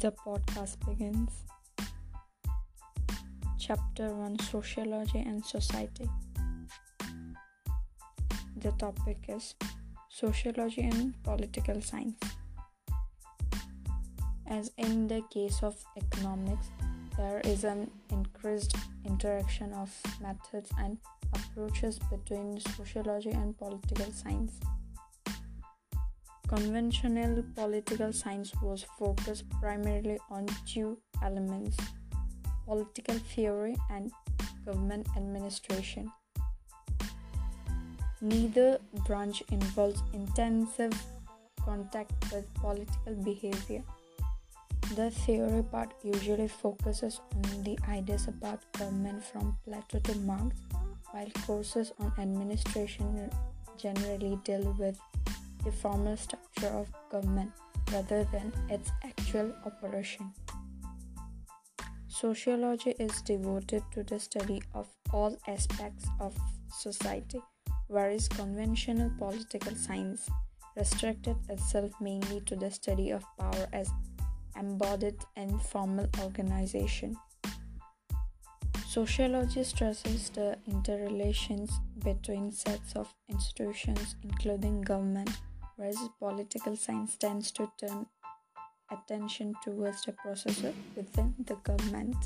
The podcast begins. Chapter 1 Sociology and Society. The topic is Sociology and Political Science. As in the case of economics, there is an increased interaction of methods and approaches between sociology and political science. Conventional political science was focused primarily on two elements political theory and government administration. Neither branch involves intensive contact with political behavior. The theory part usually focuses on the ideas about government from Plato to Marx, while courses on administration generally deal with the formal structure of government rather than its actual operation. Sociology is devoted to the study of all aspects of society, whereas conventional political science restricted itself mainly to the study of power as embodied in formal organization. Sociology stresses the interrelations between sets of institutions, including government, whereas political science tends to turn attention towards the processes within the government.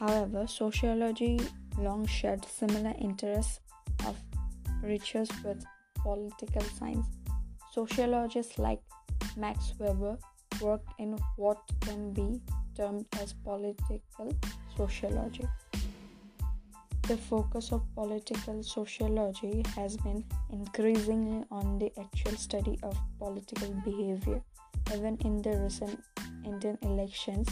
However, sociology long shared similar interests of research with political science. Sociologists like Max Weber worked in what can be termed as political sociology. The focus of political sociology has been increasingly on the actual study of political behavior. Even in the recent Indian elections,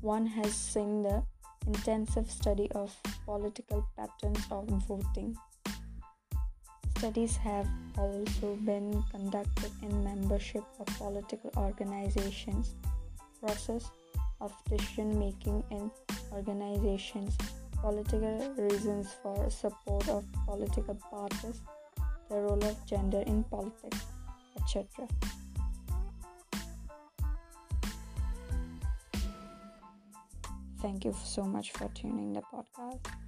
one has seen the intensive study of political patterns of voting. Studies have also been conducted in membership of political organizations, process of decision making in organizations, political reasons for support of political parties, the role of gender in politics, etc. Thank you so much for tuning the podcast.